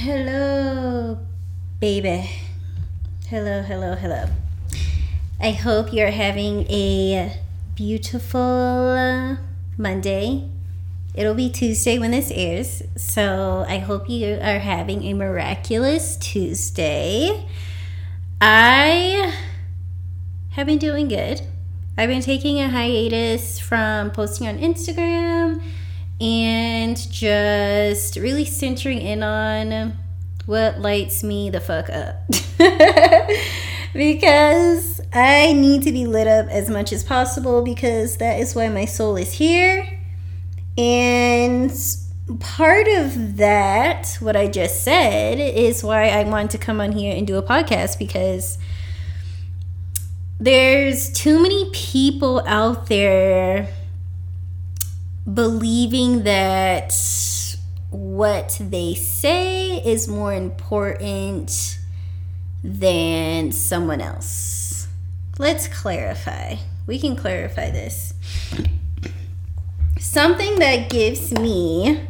Hello, baby. Hello, hello, hello. I hope you're having a beautiful uh, Monday. It'll be Tuesday when this airs, so I hope you are having a miraculous Tuesday. I have been doing good. I've been taking a hiatus from posting on Instagram and just really centering in on what lights me the fuck up. because I need to be lit up as much as possible because that is why my soul is here. And part of that, what I just said, is why I want to come on here and do a podcast because there's too many people out there believing that what they say is more important than someone else. Let's clarify. We can clarify this. Something that gives me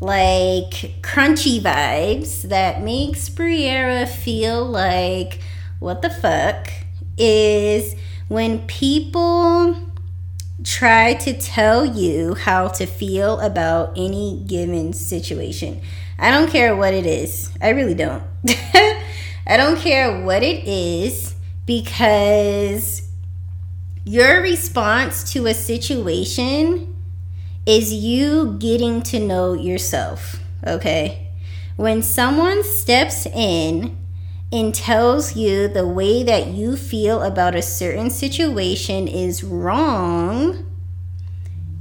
like crunchy vibes that makes Briera feel like what the fuck is when people try to tell you how to feel about any given situation. I don't care what it is. I really don't. I don't care what it is because your response to a situation is you getting to know yourself, okay? When someone steps in and tells you the way that you feel about a certain situation is wrong,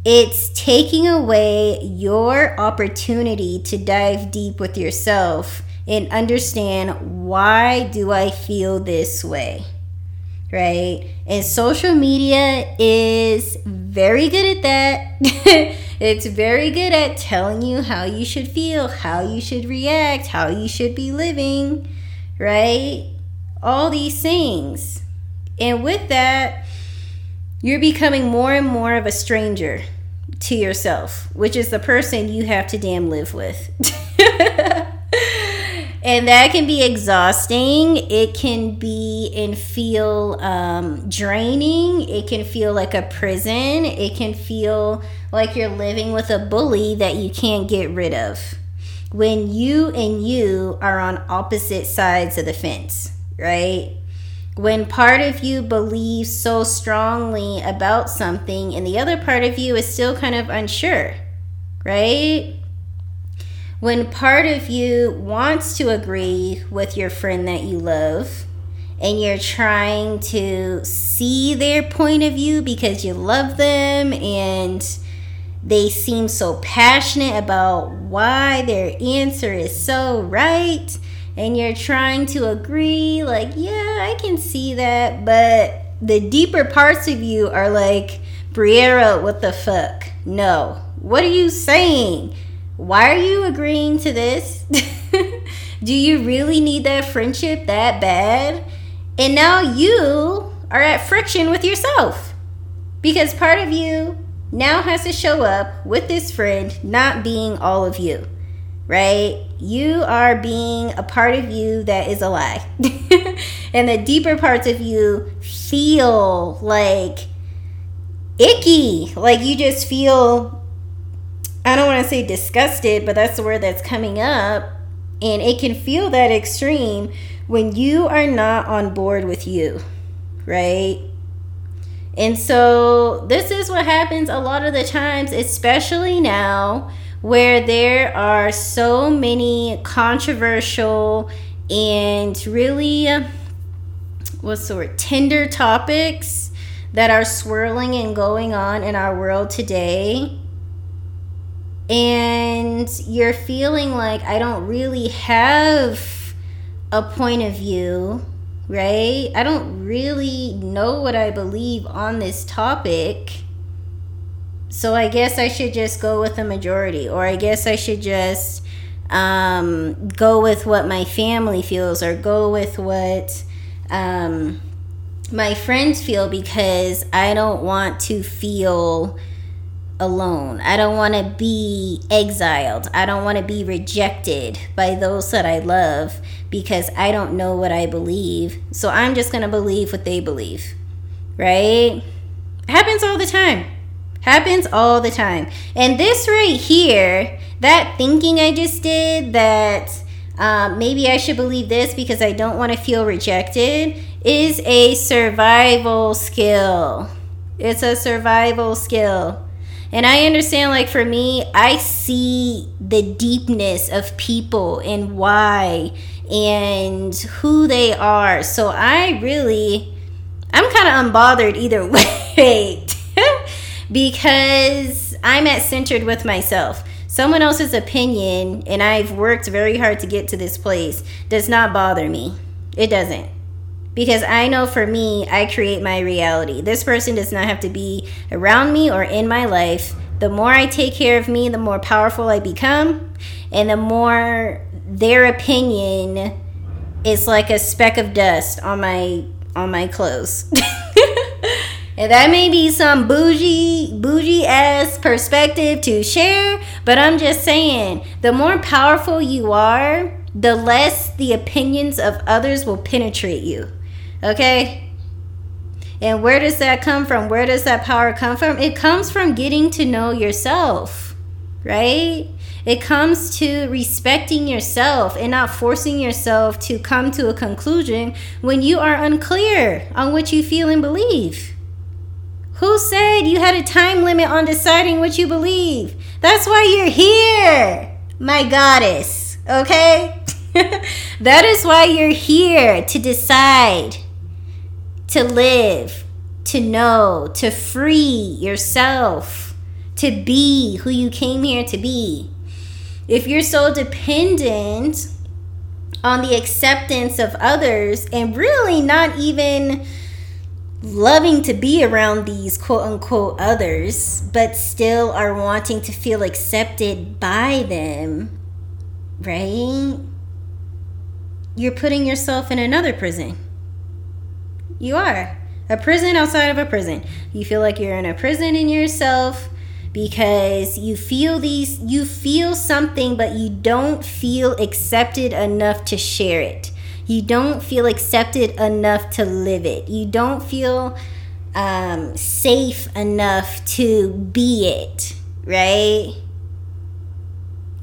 it's taking away your opportunity to dive deep with yourself and understand why do I feel this way? Right? And social media is very good at that. it's very good at telling you how you should feel, how you should react, how you should be living right? All these things. And with that, you're becoming more and more of a stranger to yourself, which is the person you have to damn live with. and that can be exhausting. It can be and feel um, draining. It can feel like a prison. It can feel like you're living with a bully that you can't get rid of when you and you are on opposite sides of the fence, right? When part of you believes so strongly about something and the other part of you is still kind of unsure, right? When part of you wants to agree with your friend that you love and you're trying to see their point of view because you love them and they seem so passionate about why their answer is so right. And you're trying to agree, like, yeah, I can see that. But the deeper parts of you are like, Briera, what the fuck? No. What are you saying? Why are you agreeing to this? Do you really need that friendship that bad? And now you are at friction with yourself because part of you now has to show up with this friend not being all of you, right? You are being a part of you that is a lie. and the deeper parts of you feel like icky. Like you just feel, I don't want to say disgusted, but that's the word that's coming up. And it can feel that extreme when you are not on board with you, right? And so this is what happens a lot of the times, especially now where there are so many controversial and really what's the word tender topics that are swirling and going on in our world today. And you're feeling like I don't really have a point of view right? I don't really know what I believe on this topic. So I guess I should just go with the majority, or I guess I should just um, go with what my family feels, or go with what um, my friends feel because I don't want to feel alone. I don't want to be exiled. I don't want to be rejected by those that I love because I don't know what I believe. So I'm just going to believe what they believe. Right? Happens all the time. Happens all the time. And this right here, that thinking I just did that um, maybe I should believe this because I don't want to feel rejected is a survival skill. It's a survival skill. And I understand, like, for me, I see the deepness of people and why and who they are. So I really, I'm kind of unbothered either way because I'm at centered with myself. Someone else's opinion, and I've worked very hard to get to this place, does not bother me. It doesn't because I know for me, I create my reality. This person does not have to be around me or in my life. The more I take care of me, the more powerful I become, and the more their opinion is like a speck of dust on my on my clothes. and that may be some bougie bougie ass perspective to share, but I'm just saying, the more powerful you are, the less the opinions of others will penetrate you. Okay? And where does that come from? Where does that power come from? It comes from getting to know yourself, right? It comes to respecting yourself and not forcing yourself to come to a conclusion when you are unclear on what you feel and believe. Who said you had a time limit on deciding what you believe? That's why you're here, my goddess, okay? that is why you're here to decide to live, to know, to free yourself, to be who you came here to be. If you're so dependent on the acceptance of others and really not even loving to be around these quote unquote others, but still are wanting to feel accepted by them, right? You're putting yourself in another prison. You are. A prison outside of a prison. You feel like you're in a prison in yourself because you feel these you feel something but you don't feel accepted enough to share it. You don't feel accepted enough to live it. You don't feel um, safe enough to be it, right?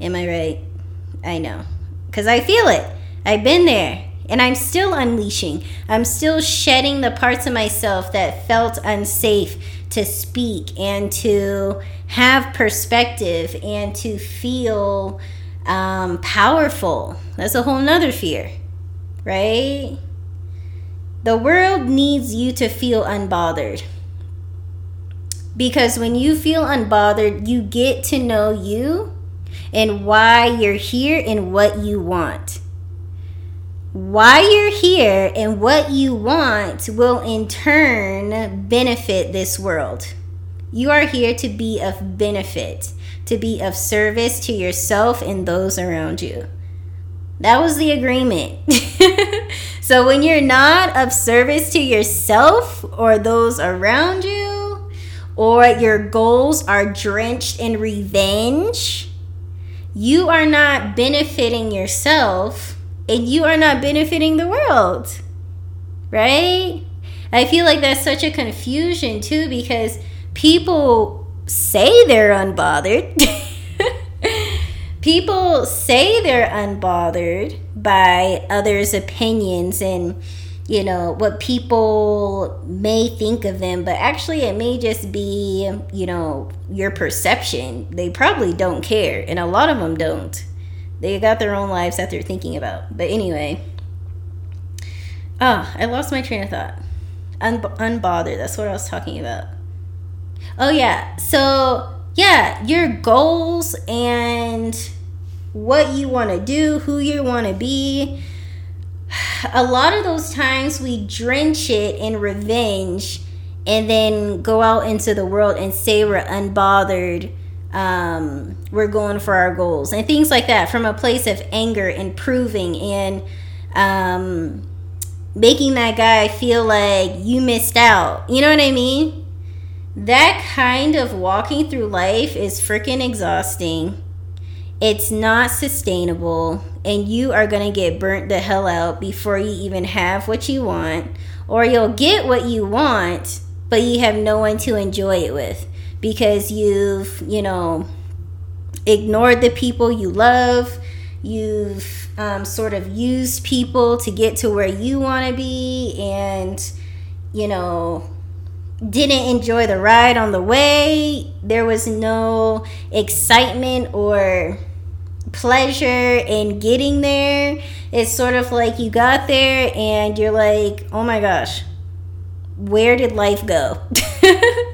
Am I right? I know. Because I feel it. I've been there. And I'm still unleashing. I'm still shedding the parts of myself that felt unsafe to speak and to have perspective and to feel um, powerful. That's a whole nother fear, right? The world needs you to feel unbothered. Because when you feel unbothered, you get to know you and why you're here and what you want why you're here and what you want will in turn benefit this world. You are here to be of benefit, to be of service to yourself and those around you. That was the agreement. so when you're not of service to yourself or those around you, or your goals are drenched in revenge, you are not benefiting yourself and you are not benefiting the world. Right? I feel like that's such a confusion too because people say they're unbothered. people say they're unbothered by others' opinions and you know what people may think of them but actually it may just be you know your perception they probably don't care and a lot of them don't they got their own lives that they're thinking about. But anyway, ah, I lost my train of thought. Un- unbothered. That's what I was talking about. Oh yeah. So yeah, your goals and what you want to do, who you want to be. A lot of those times we drench it in revenge and then go out into the world and say we're unbothered um, we're going for our goals and things like that from a place of anger and proving and um, making that guy feel like you missed out. You know what I mean? that kind of walking through life is freaking exhausting. It's not sustainable, and you are going to get burnt the hell out before you even have what you want, or you'll get what you want, but you have no one to enjoy it with because you've, you know, ignored the people you love. You've um, sort of used people to get to where you want to be and, you know, didn't enjoy the ride on the way. There was no excitement or pleasure in getting there. It's sort of like you got there and you're like, oh my gosh, where did life go?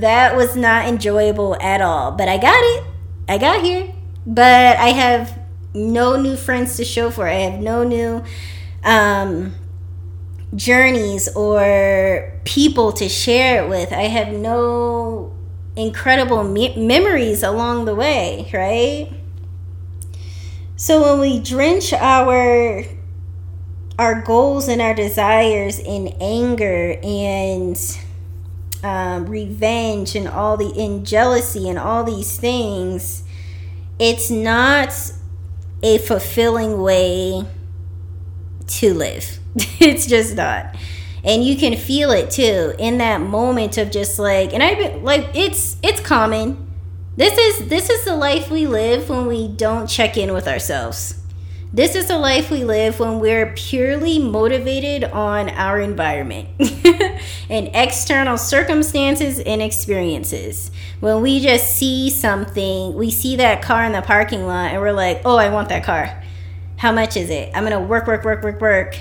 that was not enjoyable at all. But I got it. I got here. But I have no new friends to show for. I have no new um, journeys or people to share it with. I have no incredible me- memories along the way, right? So when we drench our our goals and our desires in anger and um, revenge and all the in jealousy and all these things, it's not a fulfilling way to live. it's just not. And you can feel it too in that moment of just like, and i've been like it's it's common. This is this is the life we live when we don't check in with ourselves this is a life we live when we're purely motivated on our environment and external circumstances and experiences. When we just see something, we see that car in the parking lot and we're like, oh, I want that car. How much is it? I'm going to work, work, work, work, work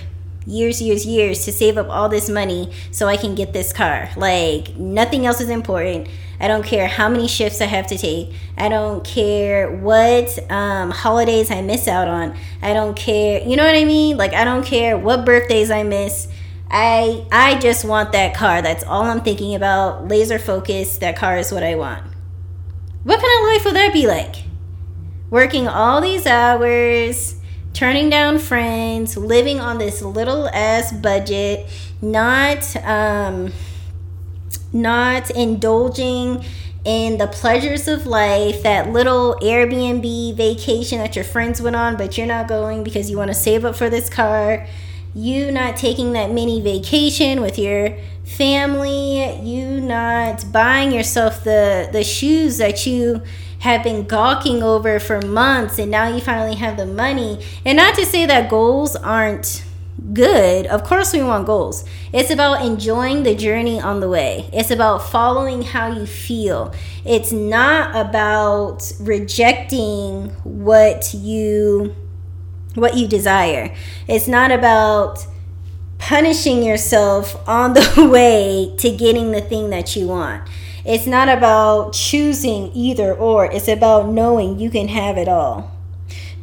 years, years, years to save up all this money so I can get this car. Like, nothing else is important. I don't care how many shifts I have to take. I don't care what um, holidays I miss out on. I don't care. You know what I mean? Like I don't care what birthdays I miss. I I just want that car. That's all I'm thinking about. Laser focus. That car is what I want. What kind of life would that be like? Working all these hours, turning down friends, living on this little ass budget, not um not indulging in the pleasures of life, that little Airbnb vacation that your friends went on, but you're not going because you want to save up for this car, you not taking that mini vacation with your family, you not buying yourself the, the shoes that you have been gawking over for months and now you finally have the money. And not to say that goals aren't good, of course we want goals. It's about enjoying the journey on the way. It's about following how you feel. It's not about rejecting what you what you desire. It's not about punishing yourself on the way to getting the thing that you want. It's not about choosing either or. It's about knowing you can have it all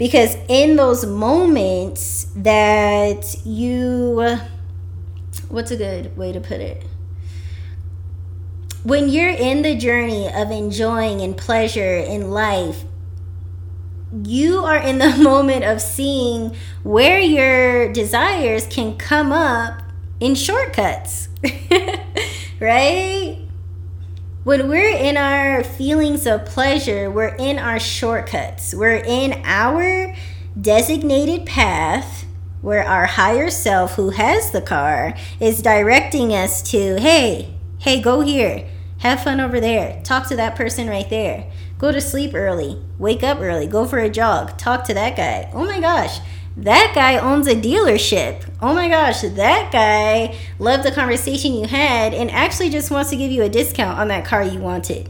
because in those moments that you what's a good way to put it? When you're in the journey of enjoying and pleasure in life you are in the moment of seeing where your desires can come up in shortcuts right when we're in our feelings of pleasure, we're in our shortcuts. We're in our designated path where our higher self, who has the car, is directing us to, hey, hey, go here. Have fun over there. Talk to that person right there. Go to sleep early. Wake up early. Go for a jog. Talk to that guy. Oh my gosh that guy owns a dealership. Oh my gosh, that guy loved the conversation you had and actually just wants to give you a discount on that car you wanted.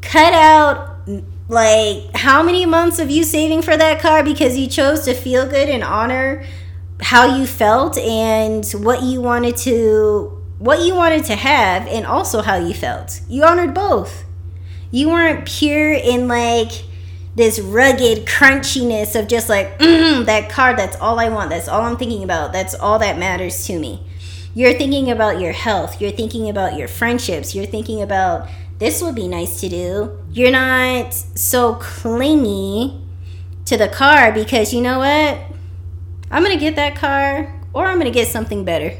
Cut out like how many months of you saving for that car because you chose to feel good and honor how you felt and what you wanted to what you wanted to have and also how you felt. You honored both. You weren't pure in like this rugged crunchiness of just like mm, that car that's all i want that's all i'm thinking about that's all that matters to me. You're thinking about your health you're thinking about your friendships you're thinking about this would be nice to do. You're not so clingy to the car because you know what? I'm gonna get that car or i'm gonna get something better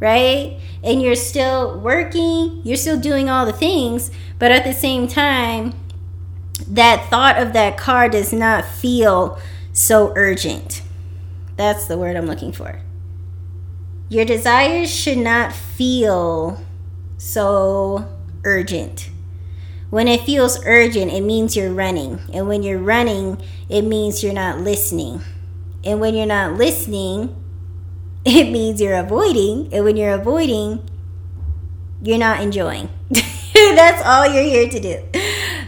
right? And you're still working, you're still doing all the things, but at the same time, that thought of that car does not feel so urgent. That's the word I'm looking for. Your desires should not feel so urgent. When it feels urgent, it means you're running. And when you're running, it means you're not listening. And when you're not listening, it means you're avoiding. And when you're avoiding, you're not enjoying. That's all you're here to do.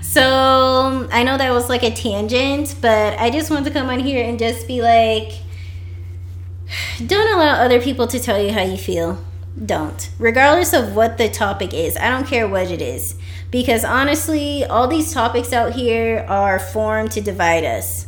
So um, I know that was like a tangent, but I just wanted to come on here and just be like, don't allow other people to tell you how you feel. Don't. Regardless of what the topic is, I don't care what it is. Because honestly, all these topics out here are formed to divide us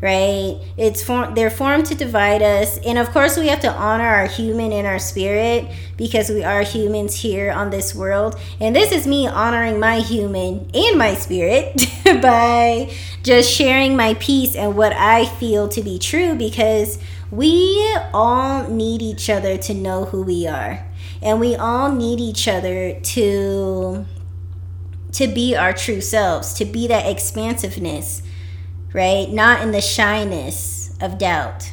right? It's form they're formed to divide us and of course we have to honor our human and our spirit because we are humans here on this world and this is me honoring my human and my spirit by just sharing my peace and what i feel to be true because we all need each other to know who we are and we all need each other to to be our true selves to be that expansiveness right? Not in the shyness of doubt.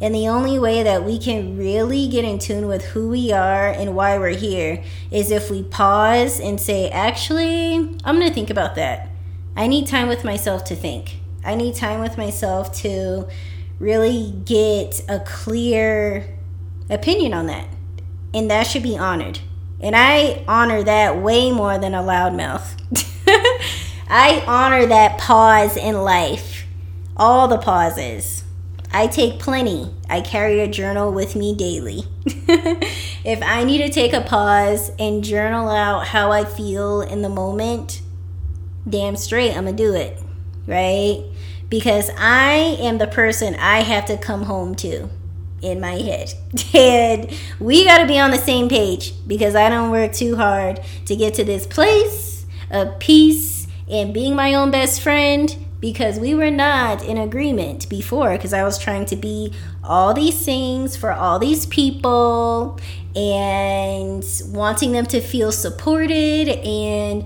And the only way that we can really get in tune with who we are and why we're here is if we pause and say, actually, I'm going to think about that. I need time with myself to think. I need time with myself to really get a clear opinion on that. And that should be honored. And I honor that way more than a loudmouth. I honor that pause in life, all the pauses. I take plenty. I carry a journal with me daily. if I need to take a pause and journal out how I feel in the moment, damn straight, I'm to do it, right? Because I am the person I have to come home to in my head. And we got to be on the same page because I don't work too hard to get to this place of peace and being my own best friend because we were not in agreement before because I was trying to be all these things for all these people and wanting them to feel supported and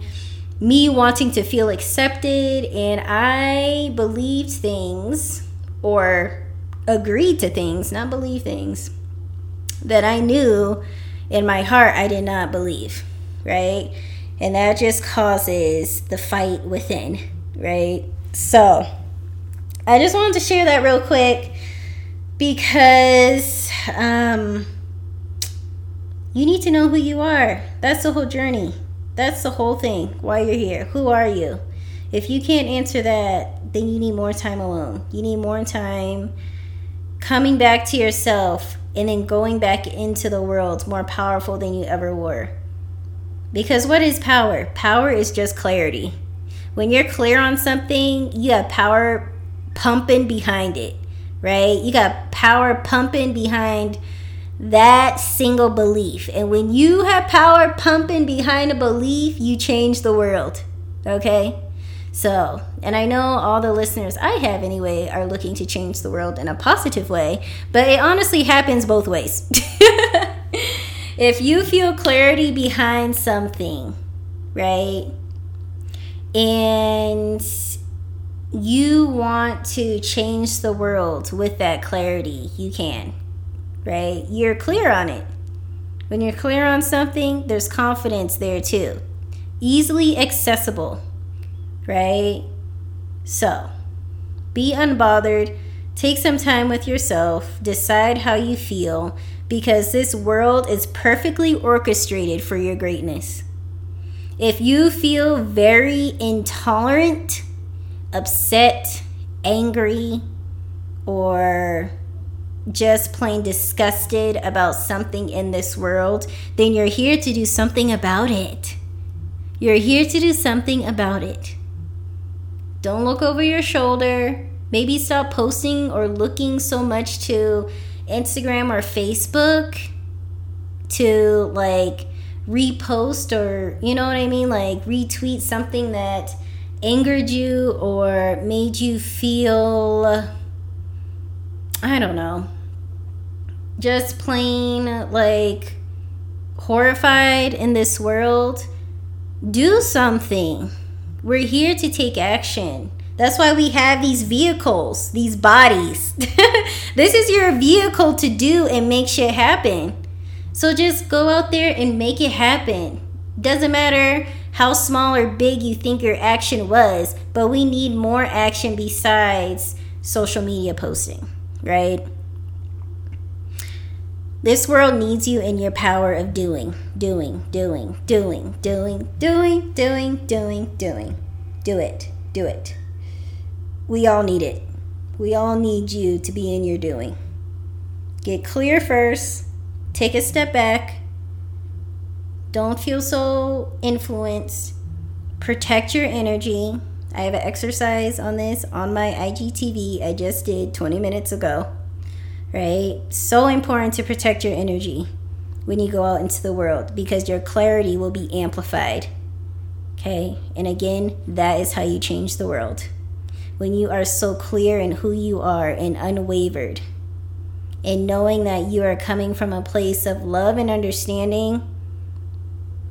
me wanting to feel accepted and I believed things or agreed to things, not believe things that I knew in my heart I did not believe, right? And that just causes the fight within, right? So, I just wanted to share that real quick because um, you need to know who you are. That's the whole journey. That's the whole thing. Why you're here. Who are you? If you can't answer that, then you need more time alone. You need more time coming back to yourself and then going back into the world more powerful than you ever were. Because what is power? Power is just clarity. When you're clear on something, you have power pumping behind it, right? You got power pumping behind that single belief. And when you have power pumping behind a belief, you change the world, okay? So, and I know all the listeners I have anyway are looking to change the world in a positive way, but it honestly happens both ways. if you feel clarity behind something, right? And you want to change the world with that clarity, you can, right? You're clear on it. When you're clear on something, there's confidence there too. Easily accessible, right? So, be unbothered. Take some time with yourself. Decide how you feel because this world is perfectly orchestrated for your greatness. If you feel very intolerant, upset, angry, or just plain disgusted about something in this world, then you're here to do something about it. You're here to do something about it. Don't look over your shoulder. Maybe stop posting or looking so much to Instagram or Facebook to like repost or you know what I mean like retweet something that angered you or made you feel I don't know just plain like horrified in this world, do something. We're here to take action. That's why we have these vehicles, these bodies. this is your vehicle to do and make shit happen. So just go out there and make it happen. Doesn't matter how small or big you think your action was, but we need more action besides social media posting, right? This world needs you in your power of doing, doing, doing, doing, doing, doing, doing, doing, doing. Do it. Do it. We all need it. We all need you to be in your doing. Get clear first. Take a step back. Don't feel so influenced. Protect your energy. I have an exercise on this on my IGTV I just did 20 minutes ago right? So important to protect your energy when you go out into the world because your clarity will be amplified. Okay? And again, that is how you change the world. When you are so clear in who you are and unwavered, and knowing that you are coming from a place of love and understanding,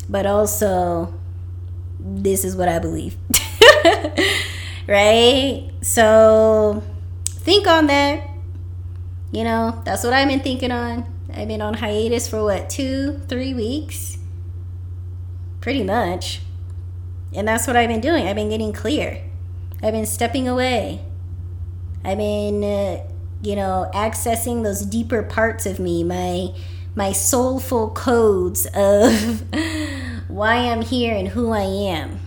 but also, this is what I believe. right? So, think on that you know, that's what I've been thinking on. I've been on hiatus for what, two, three weeks? Pretty much. And that's what I've been doing. I've been getting clear. I've been stepping away. I've been, uh, you know, accessing those deeper parts of me, my my soulful codes of why I'm here and who I am.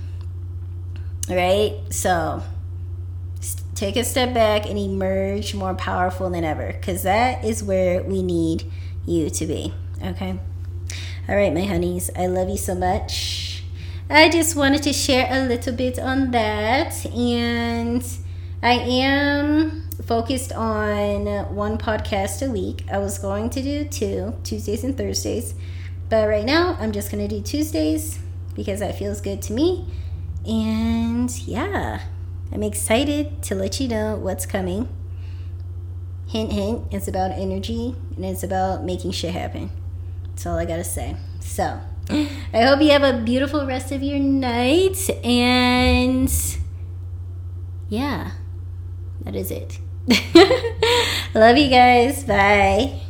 Right? So, take a step back and emerge more powerful than ever because that is where we need you to be. Okay. All right, my honeys, I love you so much. I just wanted to share a little bit on that. And I am focused on one podcast a week. I was going to do two, Tuesdays and Thursdays. But right now, I'm just going to do Tuesdays because that feels good to me. And yeah. I'm excited to let you know what's coming. Hint, hint, it's about energy and it's about making shit happen. That's all I gotta say. So, I hope you have a beautiful rest of your night and yeah, that is it. Love you guys. Bye.